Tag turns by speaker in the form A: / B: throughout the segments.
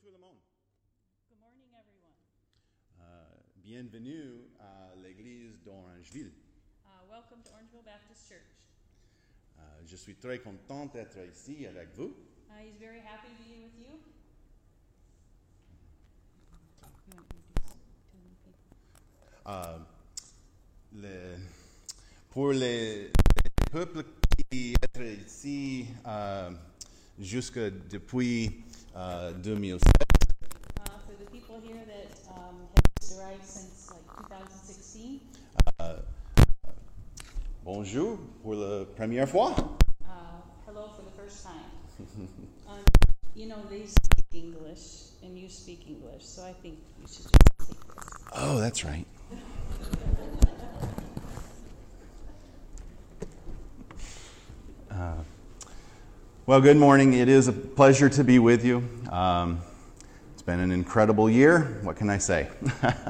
A: tout le monde.
B: Good morning, everyone.
A: Euh, bienvenue à l'église d'Orangeville.
B: Uh, welcome to Orangeville Baptist Church.
A: Euh, je suis très content d'être ici avec vous.
B: Uh, he's very happy to be with you.
A: Euh, le- pour les, les peuples qui sont ici euh, jusque depuis euh, 2007,
B: Uh, for the people here that um, have arrived since like 2016,
A: bonjour pour la première fois.
B: uh, hello for the first time. um, you know, they speak English and you speak English, so I think you should just take this.
A: Oh, that's right. Uh, well, good morning. It is a pleasure to be with you. Um, it's been an incredible year. What can I say?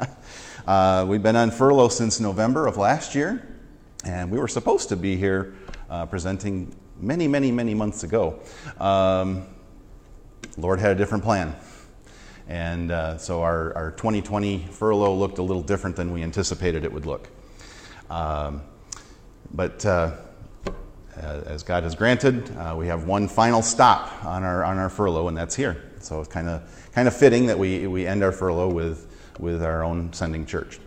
A: uh, we've been on furlough since November of last year, and we were supposed to be here uh, presenting many, many, many months ago. Um, Lord had a different plan. And uh, so our, our 2020 furlough looked a little different than we anticipated it would look. Um, but uh, as God has granted, uh, we have one final stop on our, on our furlough, and that's here. So it's kind of kind of fitting that we, we end our furlough with, with our own sending church.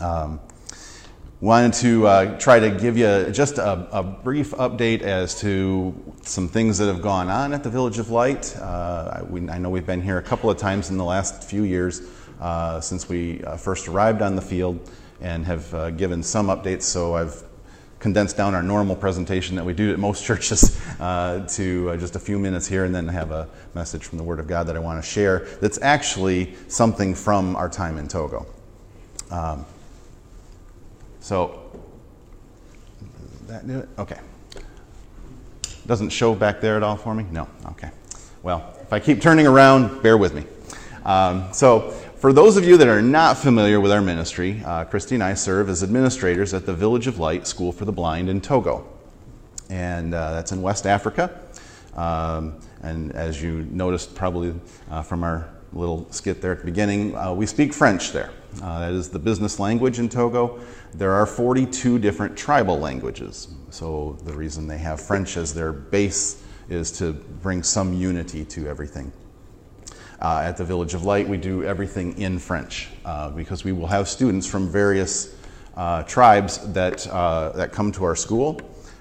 A: Um, wanted to uh, try to give you just a, a brief update as to some things that have gone on at the Village of Light. Uh, we, I know we've been here a couple of times in the last few years uh, since we uh, first arrived on the field and have uh, given some updates. So I've condensed down our normal presentation that we do at most churches uh, to uh, just a few minutes here and then have a message from the Word of God that I want to share that's actually something from our time in Togo. Um, so, that do it? Okay. Doesn't show back there at all for me? No. Okay. Well, if I keep turning around, bear with me. Um, so, for those of you that are not familiar with our ministry, uh, Christy and I serve as administrators at the Village of Light School for the Blind in Togo. And uh, that's in West Africa. Um, and as you noticed probably uh, from our little skit there at the beginning, uh, we speak French there. Uh, that is the business language in Togo. There are 42 different tribal languages. So the reason they have French as their base is to bring some unity to everything. Uh, at the Village of Light, we do everything in French uh, because we will have students from various uh, tribes that, uh, that come to our school.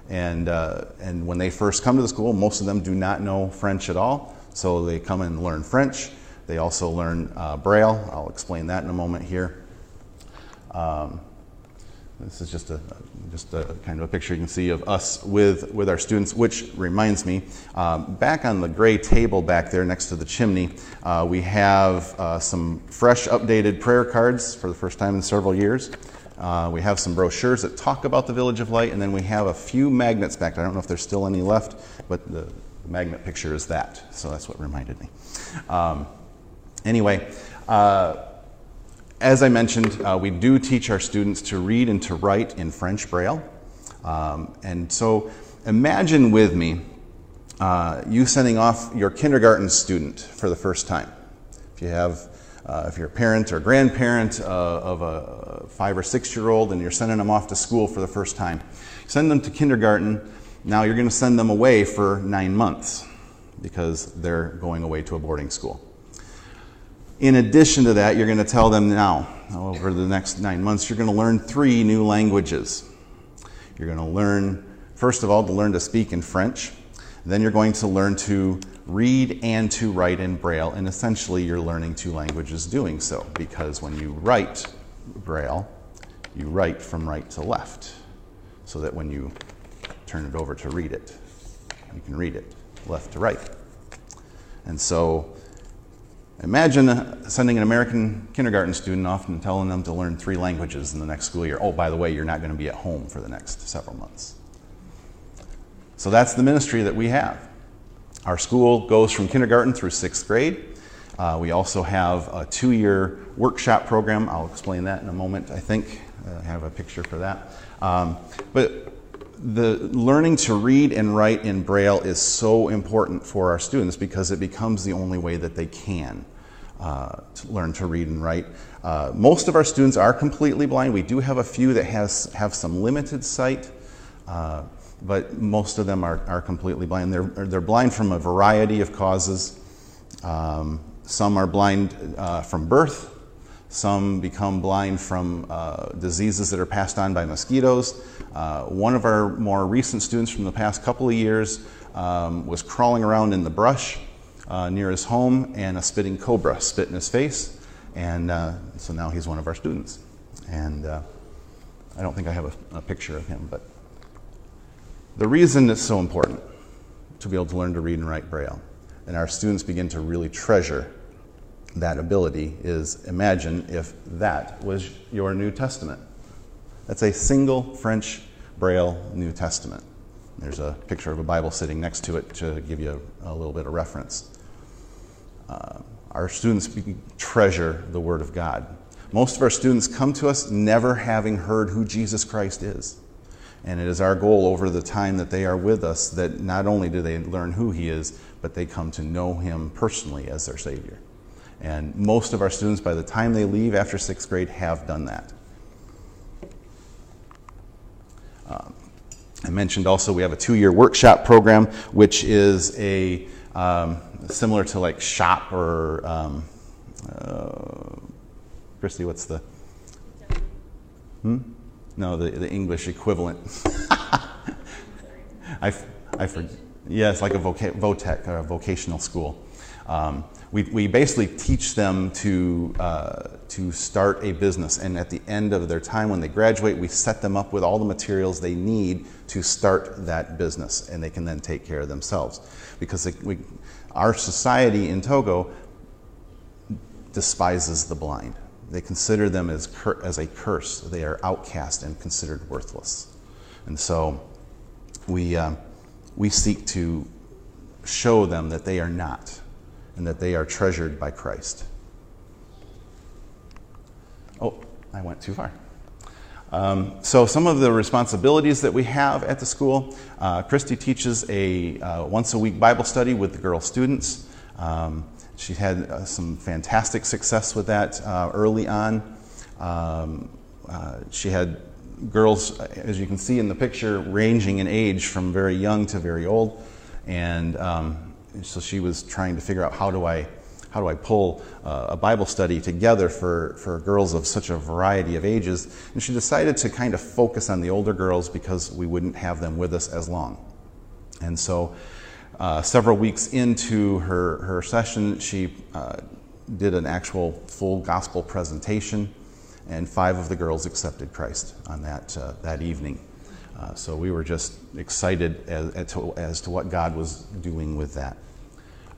A: And, uh, and when they first come to the school, most of them do not know French at all. So they come and learn French. They also learn uh, Braille. I'll explain that in a moment here. Um, this is just a just a kind of a picture you can see of us with with our students. Which reminds me, um, back on the gray table back there next to the chimney, uh, we have uh, some fresh, updated prayer cards for the first time in several years. Uh, we have some brochures that talk about the Village of Light, and then we have a few magnets back. I don't know if there's still any left, but the magnet picture is that. So that's what reminded me. Um, anyway. As I mentioned, uh, we do teach our students to read and to write in French Braille. Um, and so imagine with me uh, you sending off your kindergarten student for the first time. If you have, uh, if you're a parent or grandparent uh, of a five or six year old and you're sending them off to school for the first time, send them to kindergarten. Now you're going to send them away for nine months because they're going away to a boarding school. In addition to that, you're going to tell them now, over the next nine months, you're going to learn three new languages. You're going to learn, first of all, to learn to speak in French. Then you're going to learn to read and to write in Braille. And essentially, you're learning two languages doing so because when you write Braille, you write from right to left. So that when you turn it over to read it, you can read it left to right. And so, Imagine sending an American kindergarten student off and telling them to learn three languages in the next school year. Oh, by the way, you're not going to be at home for the next several months. So that's the ministry that we have. Our school goes from kindergarten through sixth grade. Uh, we also have a two year workshop program. I'll explain that in a moment, I think. I have a picture for that. Um, but the learning to read and write in Braille is so important for our students because it becomes the only way that they can uh, to learn to read and write. Uh, most of our students are completely blind. We do have a few that has, have some limited sight, uh, but most of them are, are completely blind. They're, they're blind from a variety of causes. Um, some are blind uh, from birth, some become blind from uh, diseases that are passed on by mosquitoes. Uh, one of our more recent students from the past couple of years um, was crawling around in the brush uh, near his home, and a spitting cobra spit in his face. And uh, so now he's one of our students. And uh, I don't think I have a, a picture of him, but the reason it's so important to be able to learn to read and write Braille, and our students begin to really treasure that ability, is imagine if that was your New Testament. That's a single French Braille New Testament. There's a picture of a Bible sitting next to it to give you a, a little bit of reference. Uh, our students treasure the Word of God. Most of our students come to us never having heard who Jesus Christ is. And it is our goal over the time that they are with us that not only do they learn who He is, but they come to know Him personally as their Savior. And most of our students, by the time they leave after sixth grade, have done that. Um, I mentioned also we have a two year workshop program, which is a um, similar to like shop or um, uh, Christy, what's the hmm? No, the, the English equivalent. I, I forget. Yeah, it's like a voca- VOTEC, or a vocational school. Um, we, we basically teach them to, uh, to start a business. And at the end of their time when they graduate, we set them up with all the materials they need to start that business. And they can then take care of themselves. Because we, our society in Togo despises the blind. They consider them as, cur- as a curse. They are outcast and considered worthless. And so we, uh, we seek to show them that they are not and that they are treasured by Christ. Oh, I went too far. Um, so, some of the responsibilities that we have at the school uh, Christy teaches a uh, once a week Bible study with the girl students. Um, she had uh, some fantastic success with that uh, early on. Um, uh, she had girls, as you can see in the picture, ranging in age from very young to very old. And um, so she was trying to figure out how do I how do I pull uh, a Bible study together for, for girls of such a variety of ages? And she decided to kind of focus on the older girls because we wouldn't have them with us as long. And so, uh, several weeks into her, her session, she uh, did an actual full gospel presentation, and five of the girls accepted Christ on that, uh, that evening. Uh, so we were just excited as, as, to, as to what God was doing with that.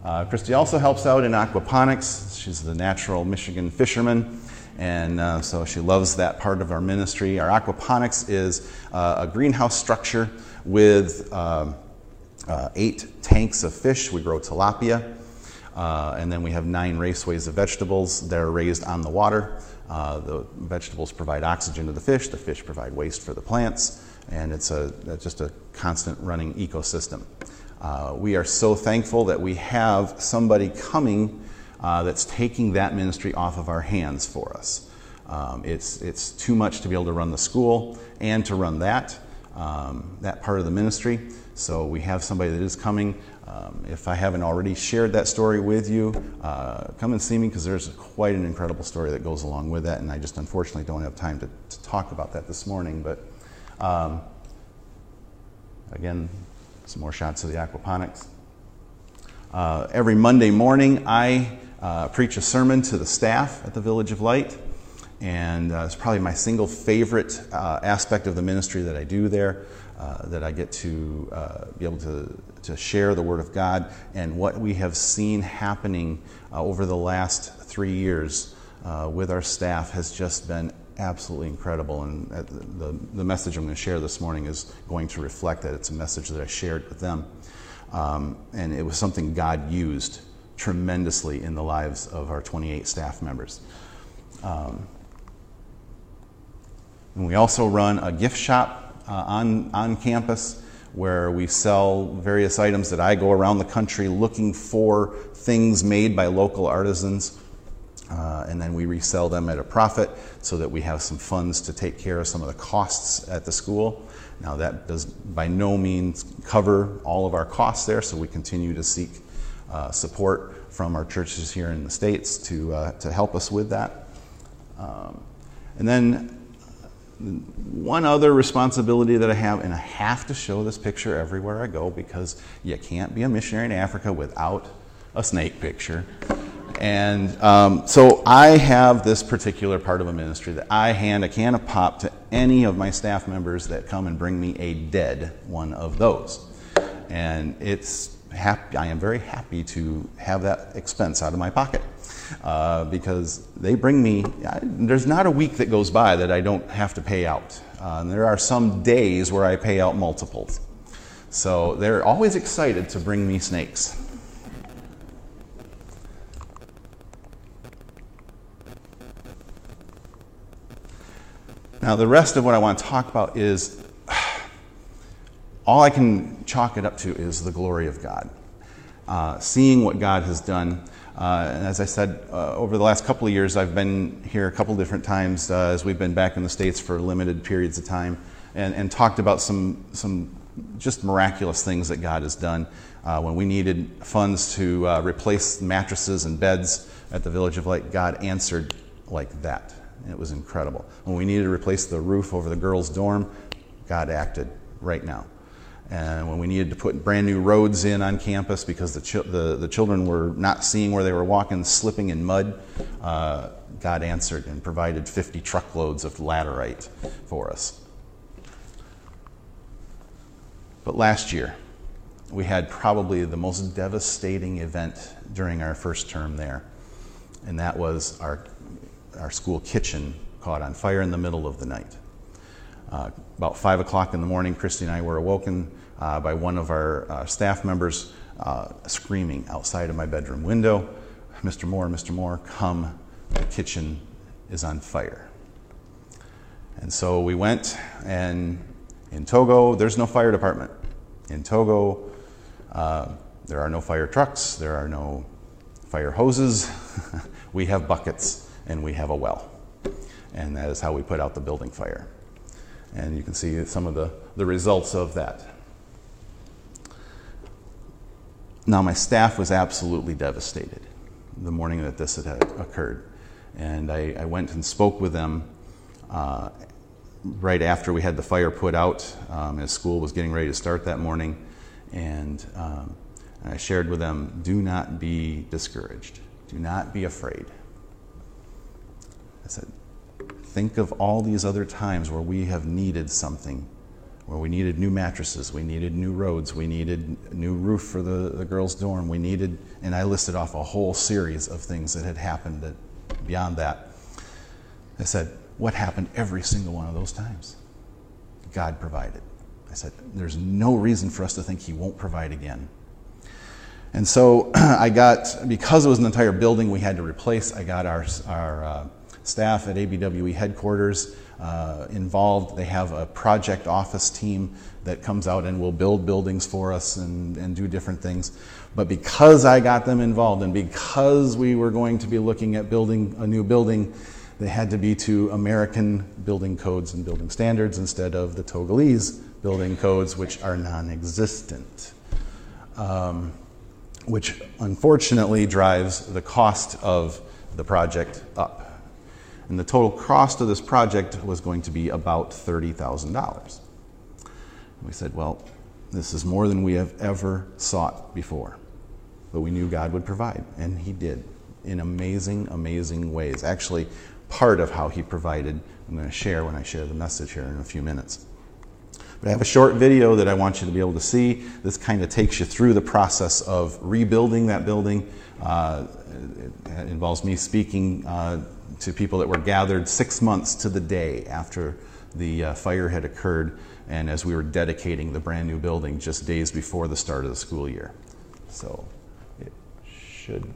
A: Uh, Christy also helps out in aquaponics. She's the natural Michigan fisherman, and uh, so she loves that part of our ministry. Our aquaponics is uh, a greenhouse structure with um, uh, eight tanks of fish. We grow tilapia, uh, and then we have nine raceways of vegetables that are raised on the water. Uh, the vegetables provide oxygen to the fish, the fish provide waste for the plants, and it's a, just a constant running ecosystem. Uh, we are so thankful that we have somebody coming uh, that's taking that ministry off of our hands for us. Um, it's, it's too much to be able to run the school and to run that, um, that part of the ministry. So we have somebody that is coming. Um, if I haven't already shared that story with you, uh, come and see me because there's quite an incredible story that goes along with that, and I just unfortunately don't have time to, to talk about that this morning. But um, again, some more shots of the aquaponics. Uh, every Monday morning, I uh, preach a sermon to the staff at the Village of Light, and uh, it's probably my single favorite uh, aspect of the ministry that I do there. Uh, that I get to uh, be able to, to share the Word of God and what we have seen happening over the last three years with our staff has just been absolutely incredible. And the, the message I'm going to share this morning is going to reflect that. It's a message that I shared with them. Um, and it was something God used tremendously in the lives of our 28 staff members. Um, and we also run a gift shop uh, on, on campus where we sell various items that I go around the country looking for things made by local artisans Uh, and then we resell them at a profit so that we have some funds to take care of some of the costs at the school. Now, that does by no means cover all of our costs there, so we continue to seek uh, support from our churches here in the States to, uh, to help us with that. Um, and then one other responsibility that I have, and I have to show this picture everywhere I go because you can't be a missionary in Africa without a snake picture. And um, so I have this particular part of a ministry that I hand a can of pop to any of my staff members that come and bring me a dead one of those. And it's happy, I am very happy to have that expense out of my pocket. Uh, because they bring me, I, there's not a week that goes by that I don't have to pay out. Uh, and there are some days where I pay out multiples. So they're always excited to bring me snakes. Now, the rest of what I want to talk about is all I can chalk it up to is the glory of God. Uh, seeing what God has done. Uh, and as I said, uh, over the last couple of years, I've been here a couple different times uh, as we've been back in the States for limited periods of time and, and talked about some, some just miraculous things that God has done. Uh, when we needed funds to uh, replace mattresses and beds at the Village of Light, God answered like that. It was incredible. When we needed to replace the roof over the girls' dorm, God acted right now. And when we needed to put brand new roads in on campus because the, ch- the, the, children were not seeing where they were walking, slipping in mud, uh, God answered and provided 50 truckloads of laterite for us. But last year, we had probably the most devastating event during our first term there, and that was our our school kitchen caught on fire in the middle of the night. Uh, about 5 o'clock in the morning, Christy and I were awoken uh, by one of our uh, staff members uh, screaming outside of my bedroom window Mr. Moore, Mr. Moore, come, the kitchen is on fire. And so we went, and in Togo, there's no fire department. In Togo, uh, there are no fire trucks, there are no fire hoses. we have buckets and we have a well. And that is how we put out the building fire. And you can see some of the, the results of that. Now, my staff was absolutely devastated the morning that this had occurred. And I, I went and spoke with them uh, right after we had the fire put out, um, as school was getting ready to start that morning. And um, I shared with them do not be discouraged, do not be afraid. I said, think of all these other times where we have needed something, where we needed new mattresses, we needed new roads, we needed new roof for the, the girls' dorm, we needed, and I listed off a whole series of things that had happened that, beyond that. I said, what happened every single one of those times? God provided. I said, there's no reason for us to think He won't provide again. And so I got, because it was an entire building we had to replace, I got our, our uh, staff at ABWE headquarters uh, involved. They have a project office team that comes out and will build buildings for us and, and do different things. But because I got them involved and because we were going to be looking at building a new building, they had to be to American building codes and building standards instead of the Togolese building codes, which are non existent. Um, which unfortunately drives the cost of the project up. And the total cost of this project was going to be about $30,000. We said, well, this is more than we have ever sought before. But we knew God would provide, and He did in amazing, amazing ways. Actually, part of how He provided, I'm going to share when I share the message here in a few minutes. But I have a short video that I want you to be able to see. This kind of takes you through the process of rebuilding that building. Uh, it involves me speaking uh, to people that were gathered six months to the day after the uh, fire had occurred and as we were dedicating the brand new building just days before the start of the school year. So it should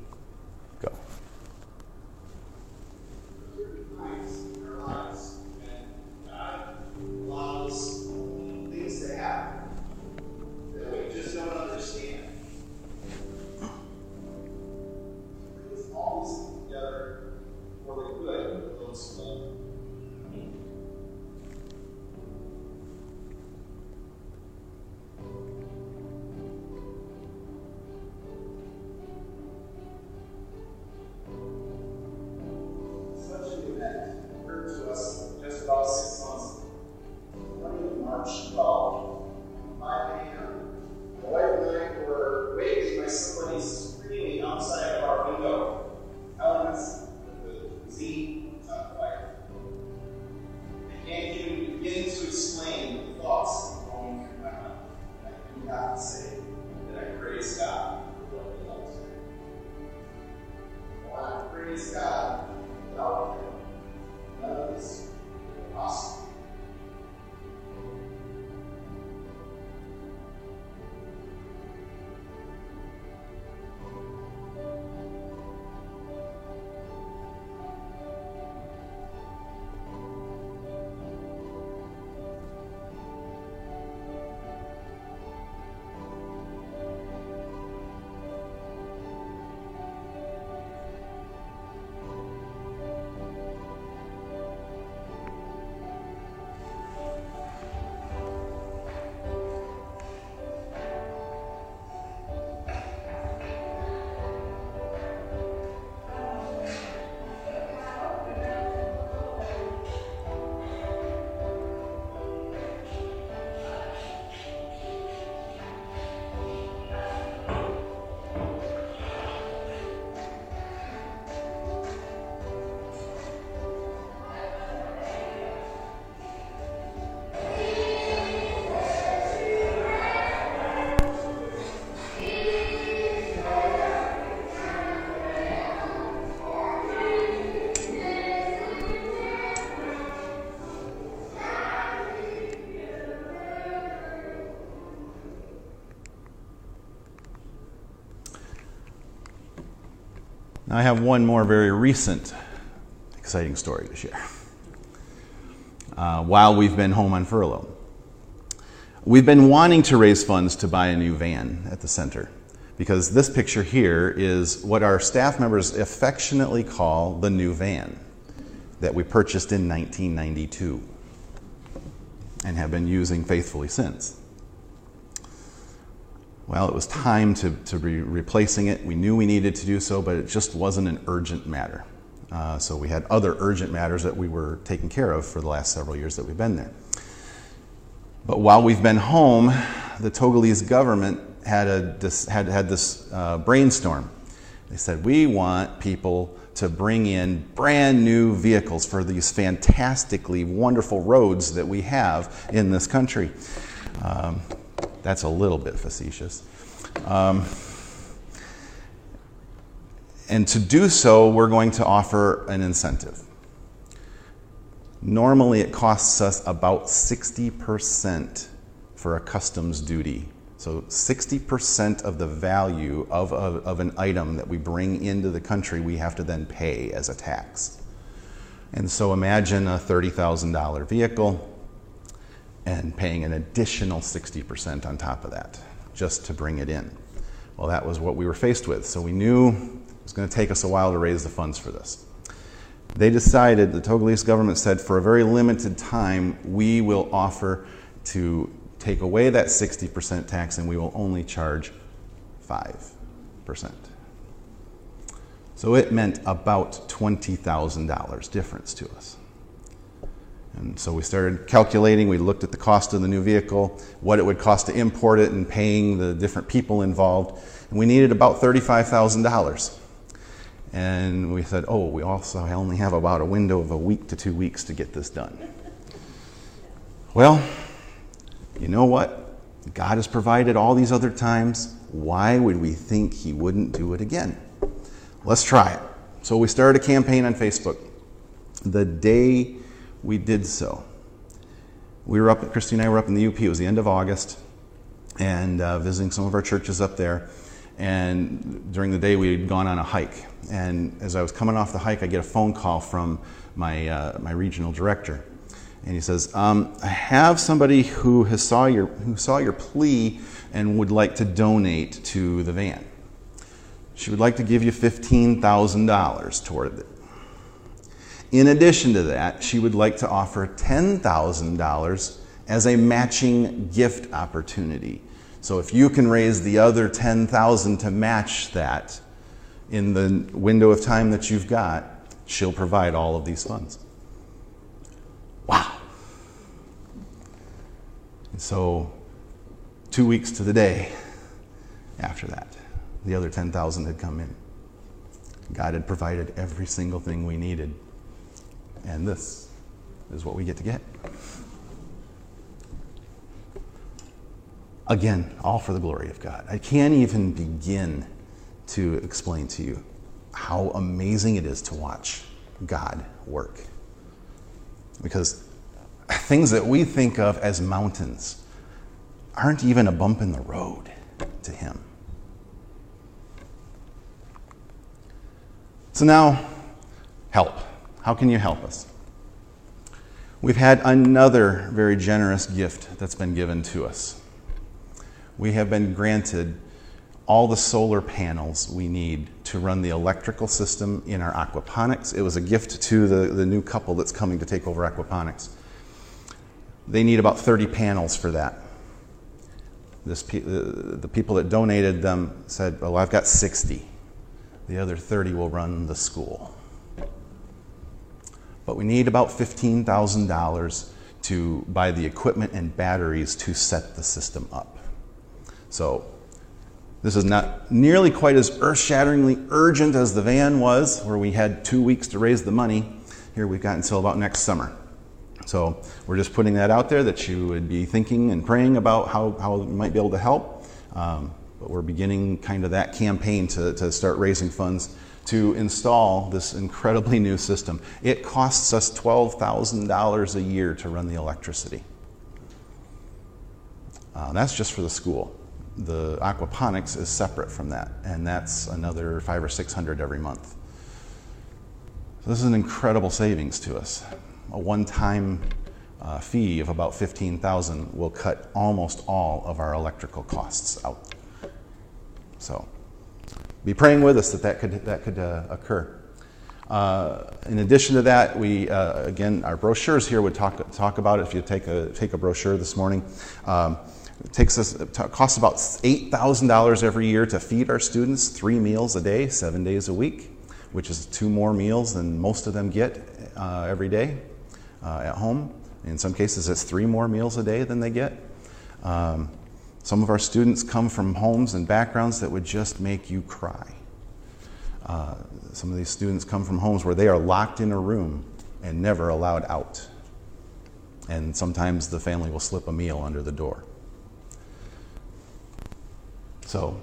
A: Now, I have one more very recent exciting story to share. Uh, while we've been home on furlough, we've been wanting to raise funds to buy a new van at the center because this picture here is what our staff members affectionately call the new van that we purchased in 1992 and have been using faithfully since. Well, it was time to, to be replacing it. We knew we needed to do so, but it just wasn't an urgent matter. Uh, so we had other urgent matters that we were taking care of for the last several years that we've been there. But while we've been home, the Togolese government had, a, had, had this uh, brainstorm. They said, We want people to bring in brand new vehicles for these fantastically wonderful roads that we have in this country. Um, that's a little bit facetious. Um, and to do so, we're going to offer an incentive. Normally, it costs us about 60% for a customs duty so 60% of the value of, of, of, an item that we bring into the country, we have to then pay as a tax. And so imagine a $30,000 vehicle and paying an additional 60% on top of that just to bring it in. Well, that was what we were faced with. So we knew it was going to take us a while to raise the funds for this. They decided, the Togolese government said, for a very limited time, we will offer to take away that 60% tax and we will only charge 5%. So it meant about $20,000 difference to us. And so we started calculating. We looked at the cost of the new vehicle, what it would cost to import it, and paying the different people involved. And we needed about $35,000. And we said, oh, we also only have about a window of a week to two weeks to get this done. Well, you know what? God has provided all these other times. Why would we think He wouldn't do it again? Let's try it. So we started a campaign on Facebook. The day we did so, we were up, Christy and I were up in the UP. It was the end of August, and uh, visiting some of our churches up there. And during the day, we had gone on a hike. And as I was coming off the hike, I get a phone call from my, uh, my regional director and he says, um, "I have somebody who has saw your who saw your plea and would like to donate to the van. She would like to give you fifteen thousand dollars toward it. In addition to that, she would like to offer ten thousand dollars as a matching gift opportunity. So if you can raise the other ten thousand to match that in the window of time that you've got, she'll provide all of these funds." Wow. And so, two weeks to the day after that, the other 10,000 had come in. God had provided every single thing we needed. And this is what we get to get. Again, all for the glory of God. I can't even begin to explain to you how amazing it is to watch God work. Because things that we think of as mountains aren't even a bump in the road to Him. So now, help. How can you help us? We've had another very generous gift that's been given to us. We have been granted all the solar panels we need to run the electrical system in our aquaponics. It was a gift to the, the new couple that's coming to take over aquaponics. They need about 30 panels for that. This, the people that donated them said, Well, I've got 60. The other 30 will run the school. But we need about $15,000 to buy the equipment and batteries to set the system up. So this is not nearly quite as earth shatteringly urgent as the van was, where we had two weeks to raise the money. Here we've got until about next summer. So we're just putting that out there that you would be thinking and praying about how, how we might be able to help. Um, but we're beginning kind of that campaign to, to start raising funds to install this incredibly new system. It costs us $12,000 a year to run the electricity. Uh, that's just for the school. the aquaponics is separate from that, and that's another five or six hundred every month. So this is an incredible savings to us. A one-time uh, fee of about 15,000 will cut almost all of our electrical costs out. So be praying with us that that could, that could uh, occur. Uh, in addition to that, we uh, again our brochures here would talk talk about it. If you take a take a brochure this morning, um, it takes us it costs about eight thousand dollars every year to feed our students three meals a day, seven days a week, which is two more meals than most of them get uh, every day uh, at home. In some cases, it's three more meals a day than they get. Um, some of our students come from homes and backgrounds that would just make you cry. Uh, some of these students come from homes where they are locked in a room and never allowed out. And sometimes the family will slip a meal under the door. So,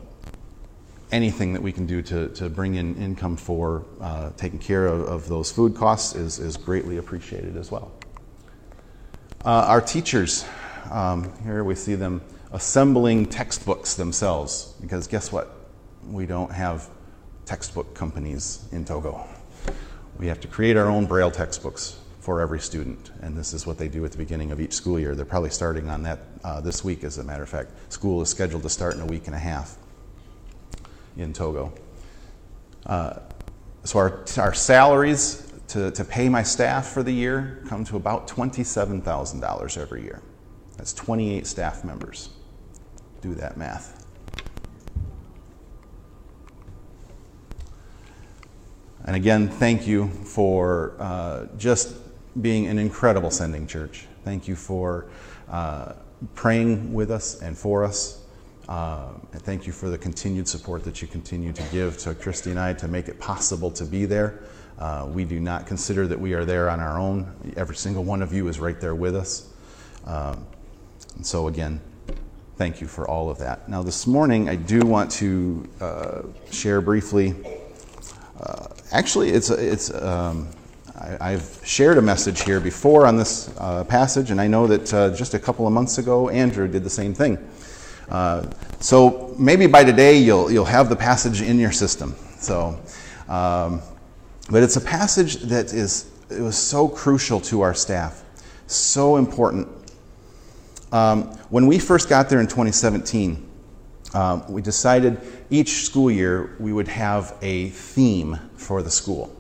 A: anything that we can do to, to bring in income for uh, taking care of, of those food costs is, is greatly appreciated as well. Uh, our teachers, um, here we see them assembling textbooks themselves because guess what? We don't have textbook companies in Togo. We have to create our own Braille textbooks for every student, and this is what they do at the beginning of each school year. They're probably starting on that uh, this week, as a matter of fact. School is scheduled to start in a week and a half in Togo. Uh, so, our, our salaries to, to pay my staff for the year come to about $27,000 every year. That's 28 staff members. Do that math. And again, thank you for uh, just being an incredible sending church. Thank you for uh, praying with us and for us. Uh, and thank you for the continued support that you continue to give to Christy and I to make it possible to be there. Uh, we do not consider that we are there on our own. Every single one of you is right there with us. Um, and so, again, thank you for all of that. Now, this morning, I do want to uh, share briefly. Uh, actually, it's, it's um, I, have shared a message here before on this uh, passage, and I know that uh, just a couple of months ago, Andrew did the same thing. Uh, so maybe by today, you'll, you'll have the passage in your system. So, um, but it's a passage that is it was so crucial to our staff, so important. Um, when we first got there in 2017, um, we decided each school year we would have a theme for the school.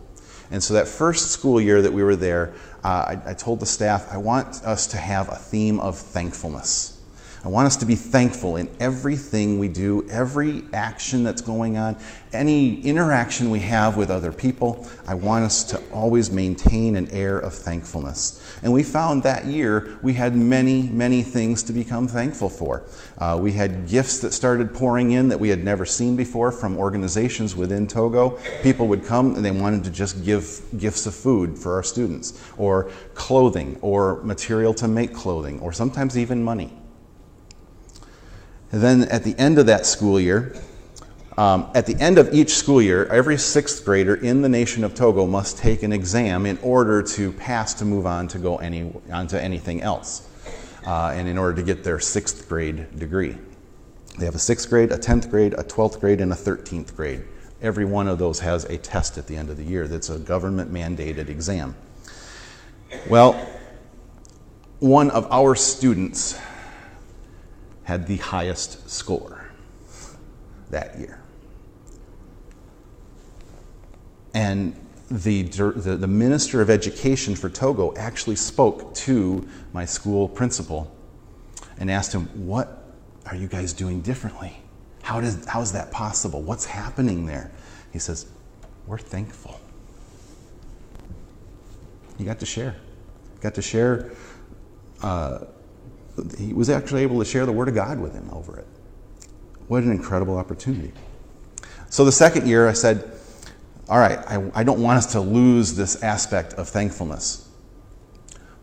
A: And so that first school year that we were there, uh, I, I told the staff, I want us to have a theme of thankfulness. I want us to be thankful in everything we do, every action that's going on, any interaction we have with other people. I want us to always maintain an air of thankfulness. And we found that year we had many, many things to become thankful for. Uh, we had gifts that started pouring in that we had never seen before from organizations within Togo. People would come and they wanted to just give gifts of food for our students, or clothing, or material to make clothing, or sometimes even money. And then at the end of that school year, um, at the end of each school year, every sixth grader in the nation of Togo must take an exam in order to pass to move on to go any, on to anything else, uh, and in order to get their sixth grade degree. They have a sixth grade, a 10th grade, a 12th grade, and a 13th grade. Every one of those has a test at the end of the year that's a government mandated exam. Well, one of our students had the highest score that year. And the, the, the, Minister of Education for Togo actually spoke to my school principal and asked him, What are you guys doing differently? How, does, how is that possible? What's happening there? He says, We're thankful. You got to share. Got to share uh, he was actually able to share the Word of God with him over it. What an incredible opportunity. So the second year, I said, All right, I, I don't want us to lose this aspect of thankfulness,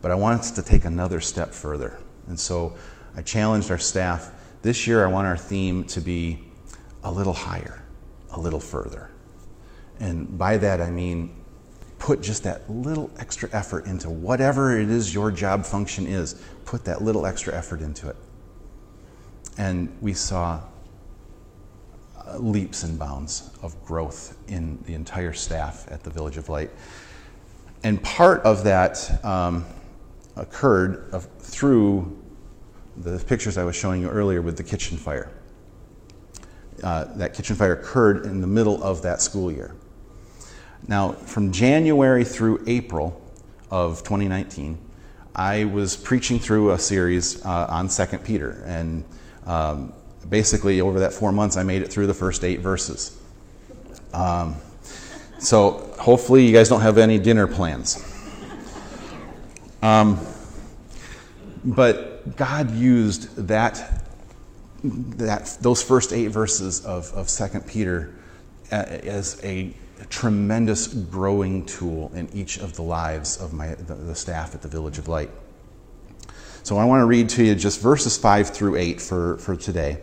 A: but I want us to take another step further. And so I challenged our staff this year, I want our theme to be a little higher, a little further. And by that, I mean put just that little extra effort into whatever it is your job function is. Put that little extra effort into it. And we saw leaps and bounds of growth in the entire staff at the Village of Light. And part of that um, occurred of, through the pictures I was showing you earlier with the kitchen fire. Uh, that kitchen fire occurred in the middle of that school year. Now, from January through April of 2019, I was preaching through a series uh, on 2 Peter. And um, basically, over that four months, I made it through the first eight verses. Um, so, hopefully, you guys don't have any dinner plans. Um, but God used that, that, those first eight verses of, of 2 Peter uh, as a tremendous growing tool in each of the lives of my, the, the staff at the Village of Light. So I want to read to you just verses 5 through 8 for, for today.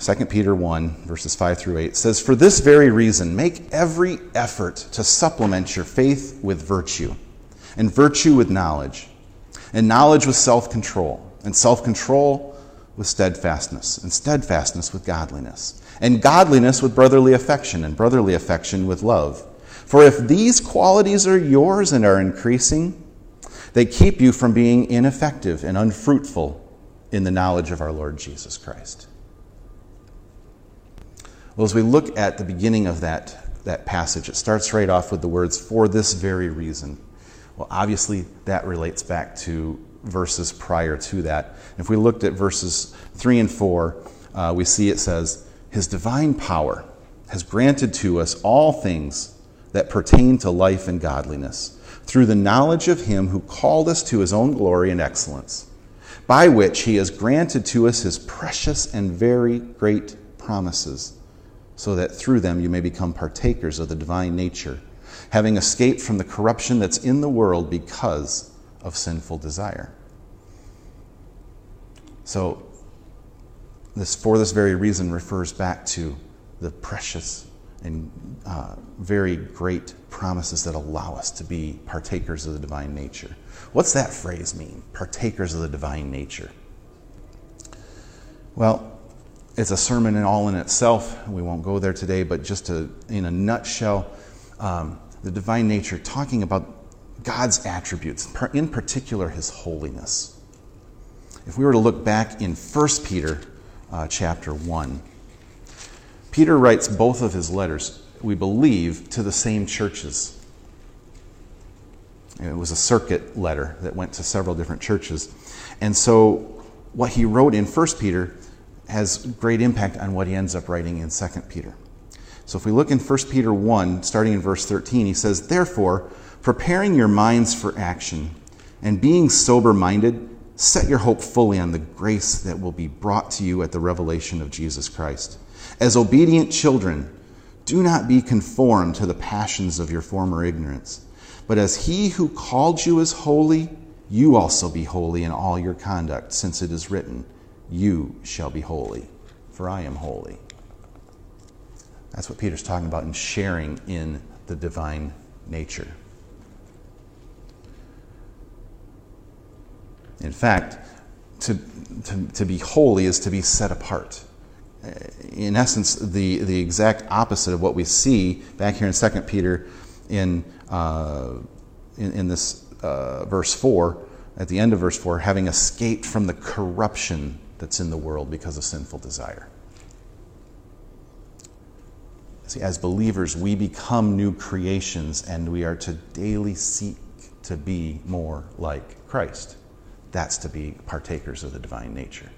A: 2 Peter 1, verses 5 through 8 says, For this very reason, make every effort to supplement your faith with virtue, and virtue with knowledge, and knowledge with self control, and self control with steadfastness, and steadfastness with godliness and godliness with brotherly affection, and brotherly affection with love. For if these qualities are yours and are increasing, they keep you from being ineffective and unfruitful in the knowledge of our Lord Jesus Christ. Well, as we look at the beginning of that, that passage, it starts right off with the words, for this very reason. Well, obviously, that relates back to verses prior to that. If we looked at verses 3 and 4, uh, we see it says, his divine power has granted to us all things that pertain to life and godliness through the knowledge of Him who called us to His own glory and excellence, by which He has granted to us His precious and very great promises, so that through them you may become partakers of the divine nature, having escaped from the corruption that's in the world because of sinful desire. So, this, for this very reason, refers back to the precious and uh, very great promises that allow us to be partakers of the divine nature. What's that phrase mean? Partakers of the divine nature. Well, it's a sermon in all in itself. We won't go there today, but just to, in a nutshell, um, the divine nature, talking about God's attributes, in particular His holiness. If we were to look back in 1 Peter uh, chapter 1. Peter writes both of his letters, we believe, to the same churches. it was a circuit letter that went to several different churches. And so, what he wrote in 1 Peter has great impact on what he ends up writing in 2 Peter. So, if we look in 1 Peter 1, starting in verse 13, he says, Therefore, preparing your minds for action and being sober minded, Set your hope fully on the grace that will be brought to you at the revelation of Jesus Christ. As obedient children, do not be conformed to the passions of your former ignorance, but as he who called you is holy, you also be holy in all your conduct, since it is written, You shall be holy, for I am holy. That's what Peter's talking about in sharing in the divine nature. In fact, to, to, to be holy is to be set apart. In essence, the, the exact opposite of what we see back here in 2 Peter in, uh, in, in, this uh, verse 4, at the end of verse 4, having escaped from the corruption that's in the world because of sinful desire. See, as believers, we become new creations and we are to daily seek to be more like Christ. That's to be partakers of the divine nature.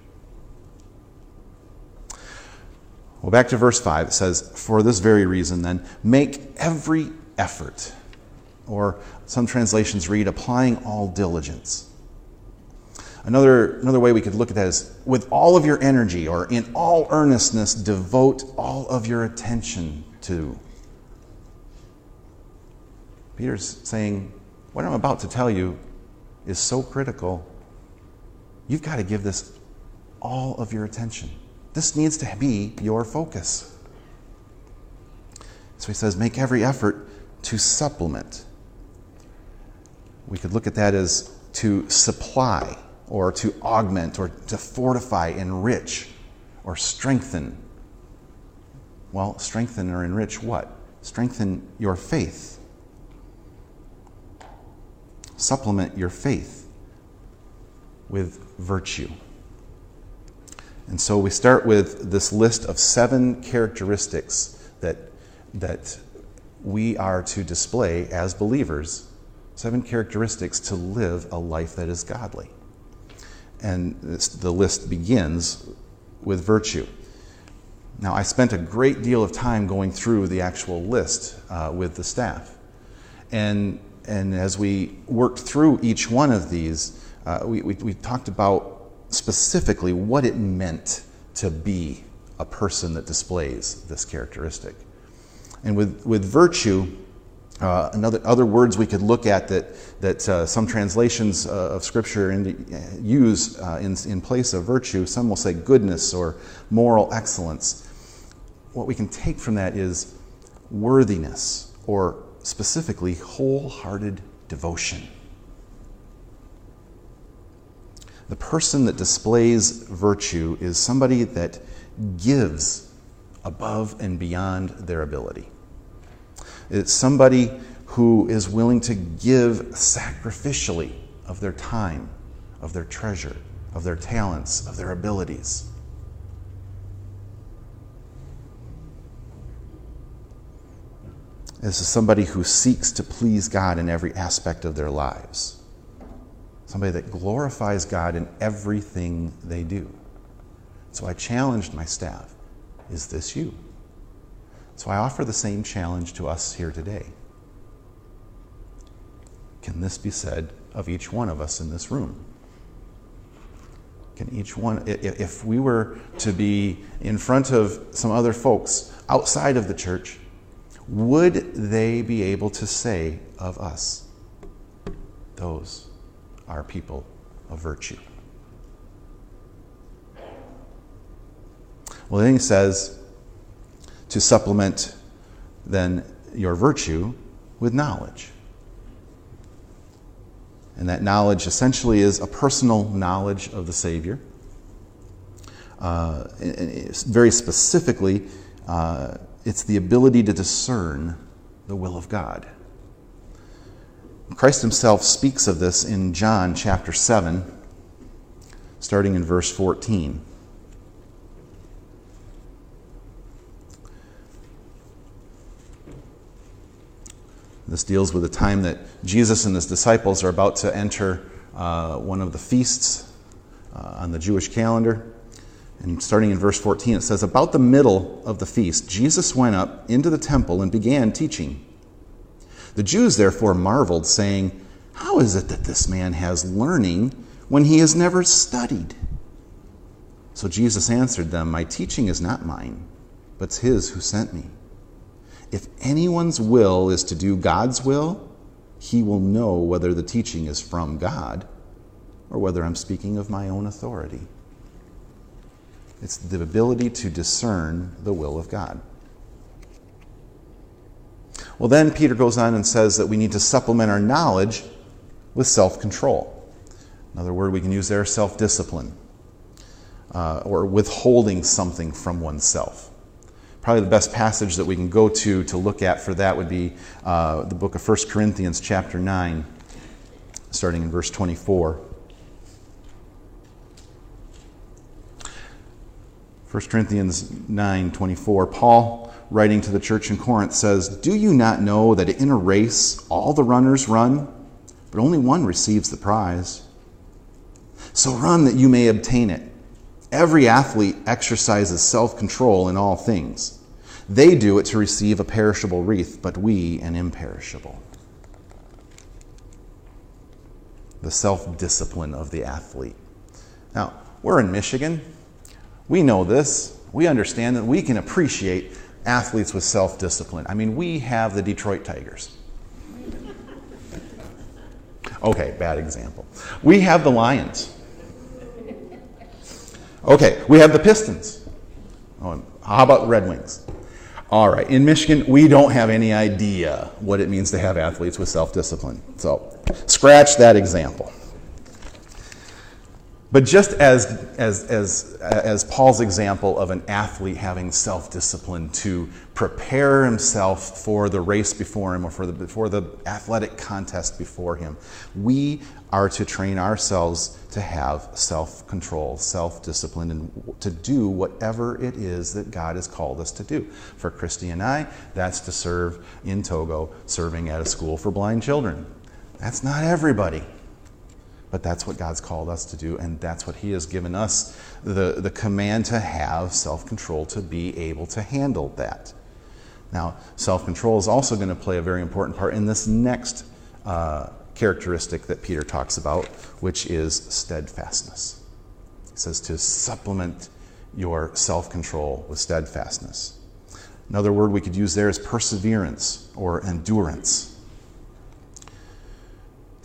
A: Well, back to verse 5, it says, For this very reason, then, make every effort. Or some translations read, applying all diligence. Another, another way we could look at that is, with all of your energy or in all earnestness, devote all of your attention to. Peter's saying, What I'm about to tell you is so critical You've got to give this all of your attention. This needs to be your focus. So he says, make every effort to supplement. We could look at that as to supply or to augment or to fortify, enrich, or strengthen Well, strengthen or enrich what? Strengthen your faith. Supplement your faith with virtue. And so we start with this list of seven characteristics that, that we are to display as believers, seven characteristics to live a life that is godly. And this, the list begins with virtue. Now, I spent a great deal of time going through the actual list uh, with the staff. And, and as we worked through each one of these, uh, we, we, we talked about specifically what it meant to be a person that displays this characteristic. And with, with virtue, uh, another, other words we could look at that, that uh, some translations uh, of Scripture in, use uh, in, in place of virtue, some will say goodness or moral excellence. What we can take from that is worthiness, or specifically, wholehearted devotion. The person that displays virtue is somebody that gives above and beyond their ability. It's somebody who is willing to give sacrificially of their time, of their treasure, of their talents, of their abilities. This is somebody who seeks to please God in every aspect of their lives. Somebody that glorifies God in everything they do. So I challenged my staff Is this you? So I offer the same challenge to us here today. Can this be said of each one of us in this room? Can each one, if we were to be in front of some other folks outside of the church, would they be able to say of us, those are people of virtue? Well, then he says, to supplement then your virtue with knowledge. And that knowledge essentially is a personal knowledge of the Savior. Uh, very specifically, uh, it's the ability to discern the will of God. Christ himself speaks of this in John chapter 7, starting in verse 14. This deals with the time that Jesus and his disciples are about to enter uh, one of the feasts uh, on the Jewish calendar. And starting in verse 14, it says, About the middle of the feast, Jesus went up into the temple and began teaching. The Jews therefore marveled, saying, How is it that this man has learning when he has never studied? So Jesus answered them, My teaching is not mine, but his who sent me. If anyone's will is to do God's will, he will know whether the teaching is from God or whether I'm speaking of my own authority. It's the ability to discern the will of God. Well, then Peter goes on and says that we need to supplement our knowledge with self control. Another word we can use there self discipline, uh, or withholding something from oneself. Probably the best passage that we can go to to look at for that would be uh, the book of 1 Corinthians, chapter 9, starting in verse 24. 1 Corinthians 9 24, Paul, writing to the church in Corinth, says, Do you not know that in a race all the runners run, but only one receives the prize? So run that you may obtain it. Every athlete exercises self control in all things. They do it to receive a perishable wreath, but we an imperishable. The self discipline of the athlete. Now, we're in Michigan. We know this. We understand that we can appreciate athletes with self discipline. I mean, we have the Detroit Tigers. Okay, bad example. We have the Lions. Okay, we have the Pistons. Oh, how about the Red Wings? All right, in Michigan, we don't have any idea what it means to have athletes with self discipline. So, scratch that example. But just as, as, as, uh, as Paul's example of an athlete having self discipline to prepare himself for the race before him or for the, for the athletic contest before him, we are to train ourselves to have self control, self discipline, and to do whatever it is that God has called us to do. For Christy and I, that's to serve in Togo, serving at a school for blind children. That's not everybody. But that's what God's called us to do, and that's what He has given us the, the command to have self control to be able to handle that. Now, self control is also going to play a very important part in this next uh, characteristic that Peter talks about, which is steadfastness. He says to supplement your self control with steadfastness. Another word we could use there is perseverance or endurance.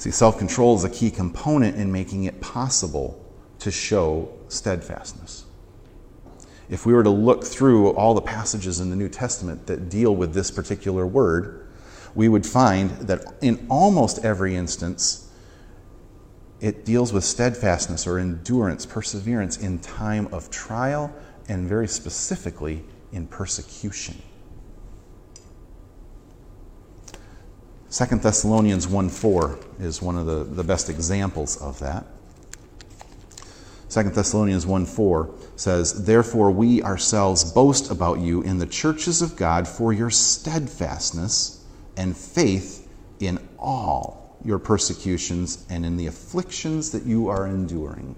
A: See, self control is a key component in making it possible to show steadfastness. If we were to look through all the passages in the New Testament that deal with this particular word, we would find that in almost every instance, it deals with steadfastness or endurance, perseverance in time of trial, and very specifically in persecution. 2 Thessalonians 1 4 is one of the, the best examples of that. 2 Thessalonians 1 4 says, Therefore we ourselves boast about you in the churches of God for your steadfastness and faith in all your persecutions and in the afflictions that you are enduring.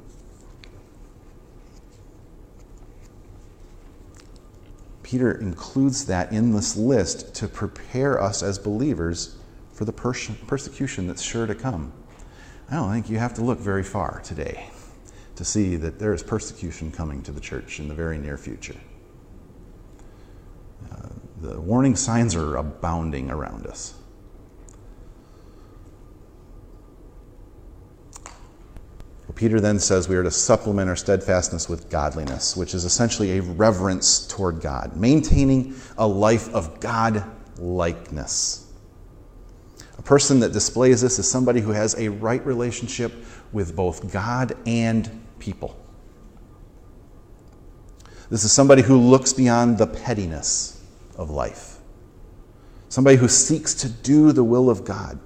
A: Peter includes that in this list to prepare us as believers for the pers- persecution that's sure to come. I don't think you have to look very far today to see that there is persecution coming to the church in the very near future. Uh, the warning signs are abounding around us. Peter then says we are to supplement our steadfastness with godliness, which is essentially a reverence toward God, maintaining a life of God likeness. A person that displays this is somebody who has a right relationship with both God and people. This is somebody who looks beyond the pettiness of life. Somebody who seeks to do the will of God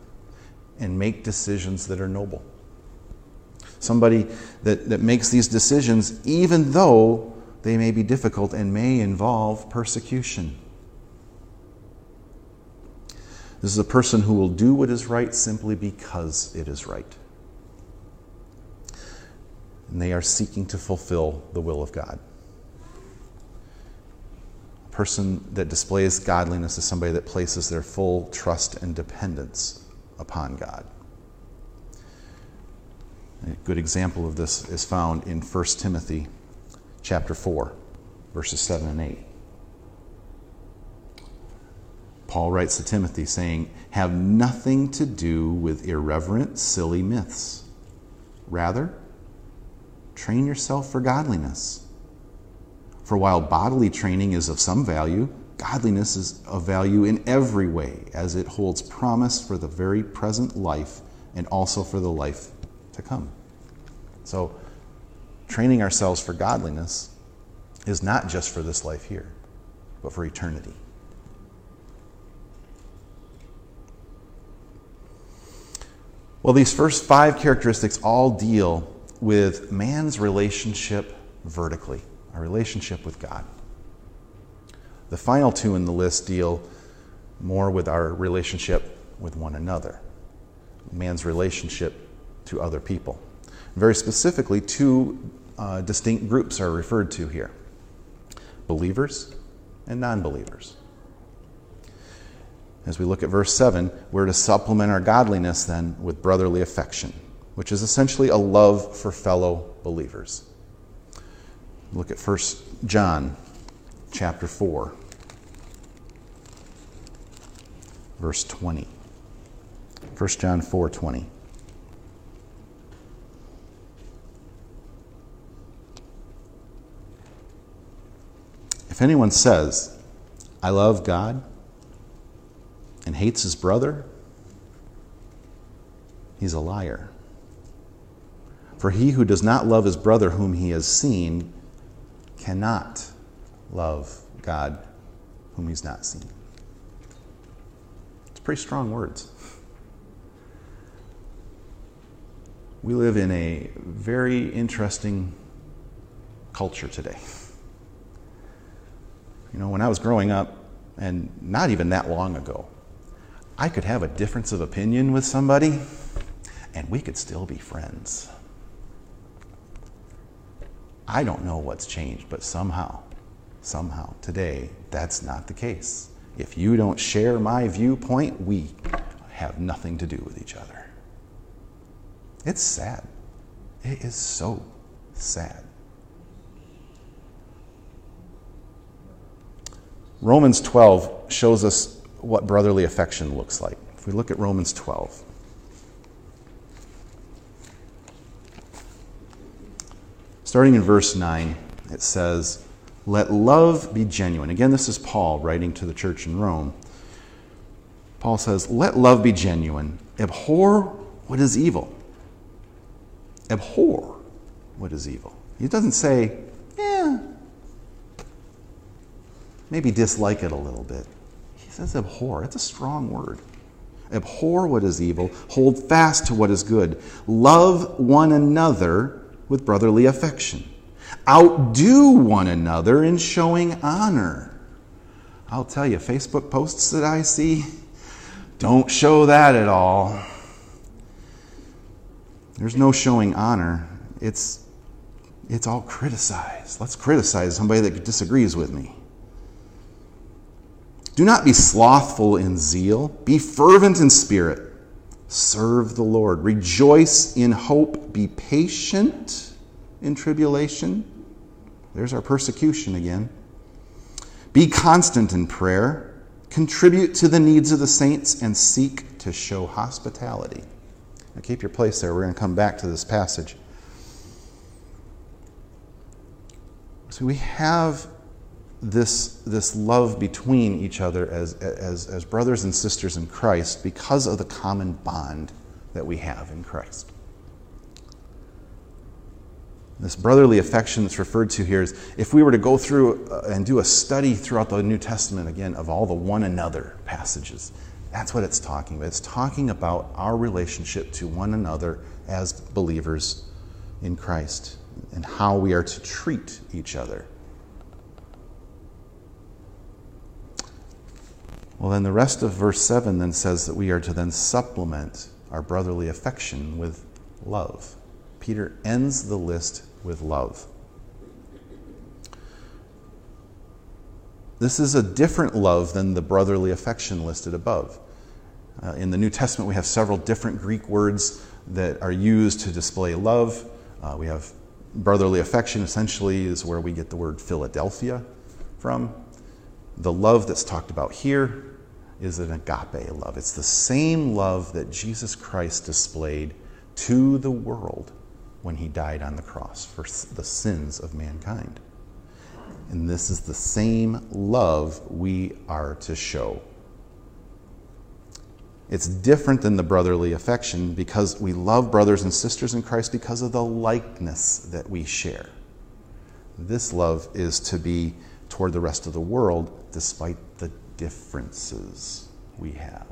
A: and make decisions that are noble. Somebody that, that makes these decisions even though they may be difficult and may involve persecution. This is a person who will do what is right simply because it is right. And they are seeking to fulfill the will of God. A person that displays godliness is somebody that places their full trust and dependence upon God. A good example of this is found in 1 Timothy chapter 4, verses 7 and 8. Paul writes to Timothy saying, Have nothing to do with irreverent, silly myths. Rather, train yourself for godliness. For while bodily training is of some value, godliness is of value in every way, as it holds promise for the very present life and also for the life to come. So, training ourselves for godliness is not just for this life here, but for eternity. Well, these first five characteristics all deal with man's relationship vertically, our relationship with God. The final two in the list deal more with our relationship with one another, man's relationship to other people. Very specifically, two uh, distinct groups are referred to here believers and non believers. As we look at verse 7, we're to supplement our godliness then with brotherly affection, which is essentially a love for fellow believers. Look at 1 John chapter 4, verse 20. 1 John 4 20. If anyone says, I love God, and hates his brother, he's a liar. For he who does not love his brother whom he has seen cannot love God whom he's not seen. It's pretty strong words. We live in a very interesting culture today. You know, when I was growing up, and not even that long ago, I could have a difference of opinion with somebody and we could still be friends. I don't know what's changed, but somehow, somehow, today, that's not the case. If you don't share my viewpoint, we have nothing to do with each other. It's sad. It is so sad. Romans 12 shows us what brotherly affection looks like. If we look at Romans 12, Starting in verse 9, it says, Let love be genuine. Again, this is Paul writing to the church in Rome. Paul says, Let love be genuine. Abhor what is evil. Abhor what is evil. He doesn't say, Yeah, maybe dislike it a little bit. Says abhor. It's a strong word. Abhor what is evil, hold fast to what is good, love one another with brotherly affection. Outdo one another in showing honor. I'll tell you, Facebook posts that I see don't show that at all. There's no showing honor. It's, it's all criticized. Let's criticize somebody that disagrees with me. Do not be slothful in zeal, be fervent in spirit. Serve the Lord. Rejoice in hope. Be patient in tribulation. There's our persecution again. Be constant in prayer. Contribute to the needs of the saints and seek to show hospitality. Now keep your place there. We're going to come back to this passage. So we have this, this love between each other as, as, as brothers and sisters in Christ because of the common bond that we have in Christ. This brotherly affection that's referred to here is if we were to go through uh, and do a study throughout the New Testament again of all the one another passages, that's what it's talking about. It's talking about our relationship to one another as believers in Christ and how we are to treat each other. Well, then the rest of verse 7 then says that we are to then supplement our brotherly affection with love. Peter ends the list with love. This is a different love than the brotherly affection listed above. Uh, in the New Testament, we have several different Greek words that are used to display love. Uh, we have brotherly affection, essentially, is where we get the word Philadelphia from. The love that's talked about here is an agape love. It's the same love that Jesus Christ displayed to the world when he died on the cross for the sins of mankind. And this is the same love we are to show. It's different than the brotherly affection because we love brothers and sisters in Christ because of the likeness that we share. This love is to be toward the rest of the world despite the differences we have.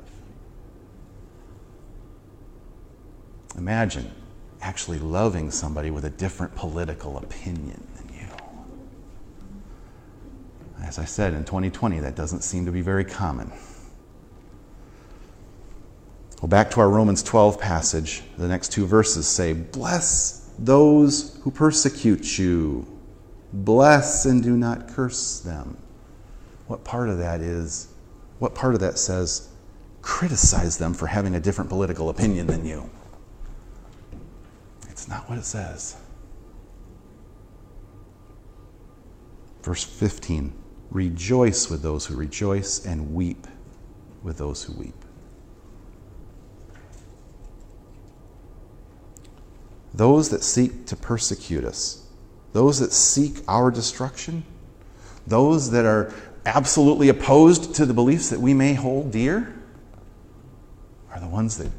A: Imagine actually loving somebody with a different political opinion than you. As I said, in 2020, that doesn't seem to be very common. Well, back to our Romans 12 passage, the next two verses say, Bless those who persecute you, bless and do not curse them. What part of that is, what part of that says, criticize them for having a different political opinion than you? It's not what it says. Verse 15 Rejoice with those who rejoice and weep with those who weep. Those that seek to persecute us, those that seek our destruction, those that are absolutely opposed to the beliefs that we may hold dear, are the ones that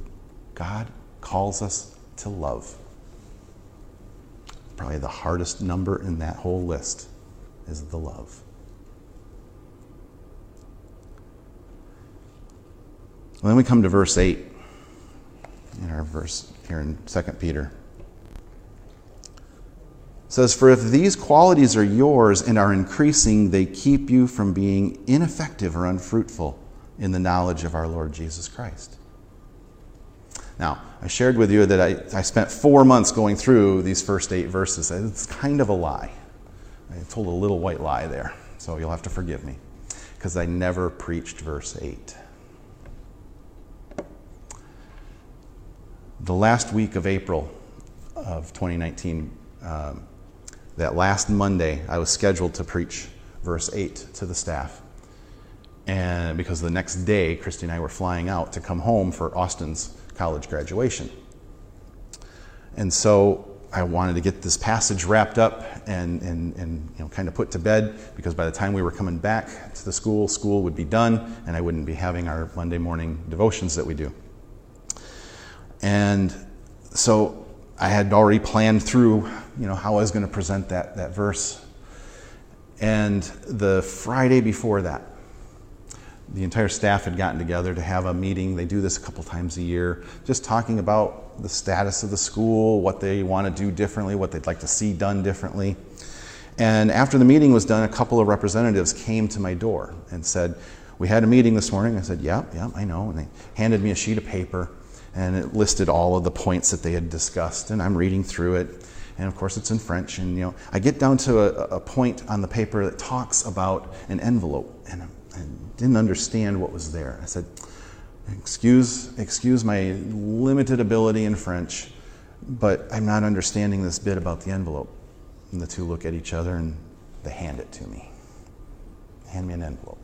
A: God calls us to love. probably the hardest number in that whole list is the love. Well, then we come to verse 8 in our verse here in 2 Peter. Says, For if these qualities are yours and are increasing, they keep you from being ineffective or unfruitful in the knowledge of our Lord Jesus Christ. Now, I shared with you that I, I spent four months going through these first eight verses. It's kind of a lie. I told a little white lie there, so you'll have to forgive me, because I never preached verse 8. The last week of April of 2019, um, that last Monday, I was scheduled to preach verse 8 to the staff. And because the next day, Christy and I were flying out to come home for Austin's college graduation. And so I wanted to get this passage wrapped up and, and, and you know, kind of put to bed because by the time we were coming back to the school, school would be done and I wouldn't be having our Monday morning devotions that we do. And so I had already planned through, you know, how I was going to present that, that verse. And the Friday before that, the entire staff had gotten together to have a meeting. They do this a couple times a year, just talking about the status of the school, what they want to do differently, what they'd like to see done differently. And after the meeting was done, a couple of representatives came to my door and said, We had a meeting this morning. I said, Yep, yeah, yep, yeah, I know. And they handed me a sheet of paper and it listed all of the points that they had discussed. And I'm reading through it. And of course, it's in French. And, you know, I get down to a, a point on the paper that talks about an envelope. And I didn't understand what was there. I said, excuse, excuse my limited ability in French, but I'm not understanding this bit about the envelope. And the two look at each other and they hand it to me. Hand me an envelope.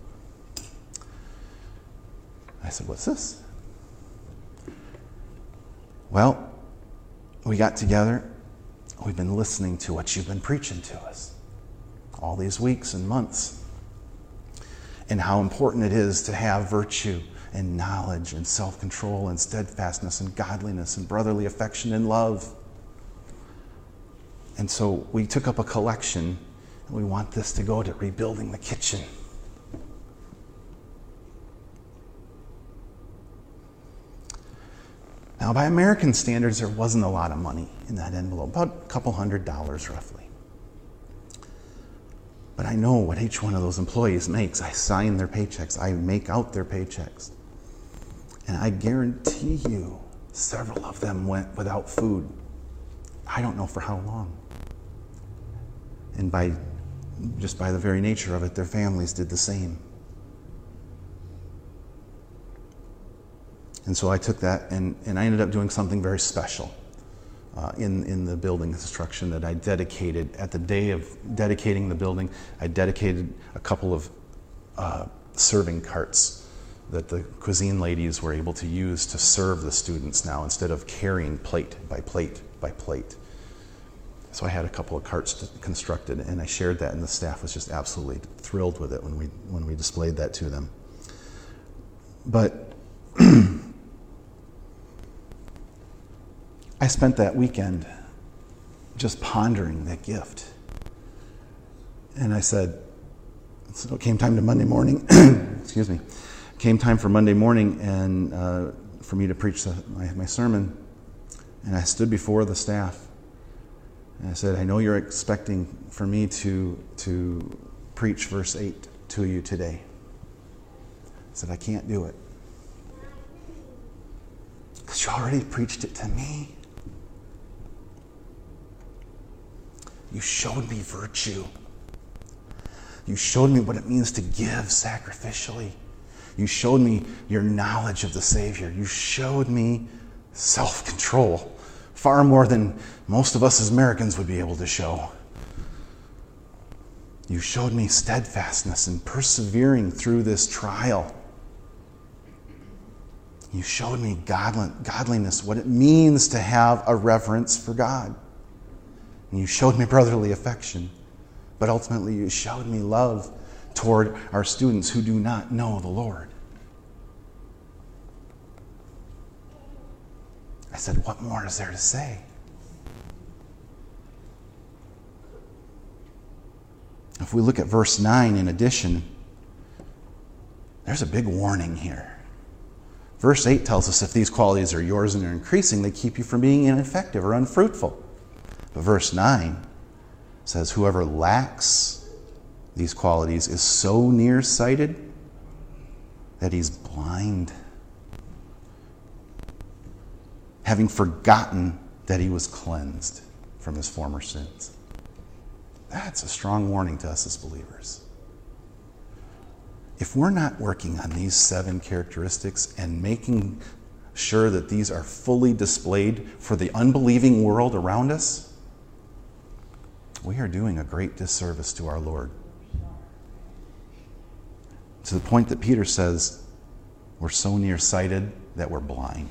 A: I said, What's this? Well, we got together. We've been listening to what you've been preaching to us all these weeks and months and how important it is to have virtue and knowledge and self control and steadfastness and godliness and brotherly affection and love. And so we took up a collection and we want this to go to rebuilding the kitchen. Now, by American standards, there wasn't a lot of money in that envelope, about a couple hundred dollars roughly. But I know what each one of those employees makes. I sign their paychecks, I make out their paychecks. And I guarantee you, several of them went without food. I don't know for how long. And by just by the very nature of it, their families did the same. And so I took that and, and I ended up doing something very special uh, in, in the building construction that I dedicated at the day of dedicating the building. I dedicated a couple of uh, serving carts that the cuisine ladies were able to use to serve the students now instead of carrying plate by plate by plate. So I had a couple of carts constructed, and I shared that, and the staff was just absolutely thrilled with it when we when we displayed that to them. But I spent that weekend just pondering that gift. And I said, so it came time to Monday morning, excuse me, came time for Monday morning and uh, for me to preach the, my, my sermon. And I stood before the staff and I said, I know you're expecting for me to, to preach verse 8 to you today. I said, I can't do it. Because you already preached it to me. You showed me virtue. You showed me what it means to give sacrificially. You showed me your knowledge of the Savior. You showed me self control, far more than most of us as Americans would be able to show. You showed me steadfastness and persevering through this trial. You showed me godliness, what it means to have a reverence for God. And you showed me brotherly affection, but ultimately you showed me love toward our students who do not know the Lord. I said, What more is there to say? if we look at verse 9 in addition, there's a big warning here. Verse 8 tells us if these qualities are yours and are increasing, they keep you from being ineffective or unfruitful. But verse 9 says, Whoever lacks these qualities is so nearsighted that he's blind, having forgotten that he was cleansed from his former sins. That's a strong warning to us as believers. If we're not working on these seven characteristics and making sure that these are fully displayed for the unbelieving world around us, we are doing a great disservice to our Lord. To the point that Peter says, we're so nearsighted that we're blind.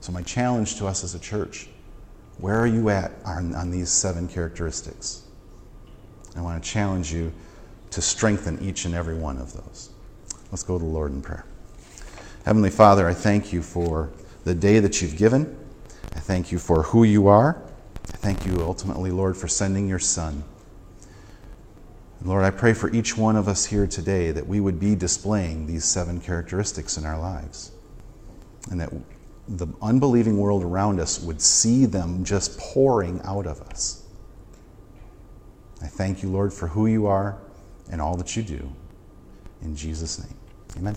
A: So, my challenge to us as a church where are you at on, on these seven characteristics? I want to challenge you to strengthen each and every one of those. Let's go to the Lord in prayer. Heavenly Father, I thank you for the day that you've given. I thank you for who you are. I thank you ultimately, Lord, for sending your Son. Lord, I pray for each one of us here today that we would be displaying these seven characteristics in our lives. And that the unbelieving world around us would see them just pouring out of us. I thank you, Lord, for who you are and all that you do. In Jesus' name, amen.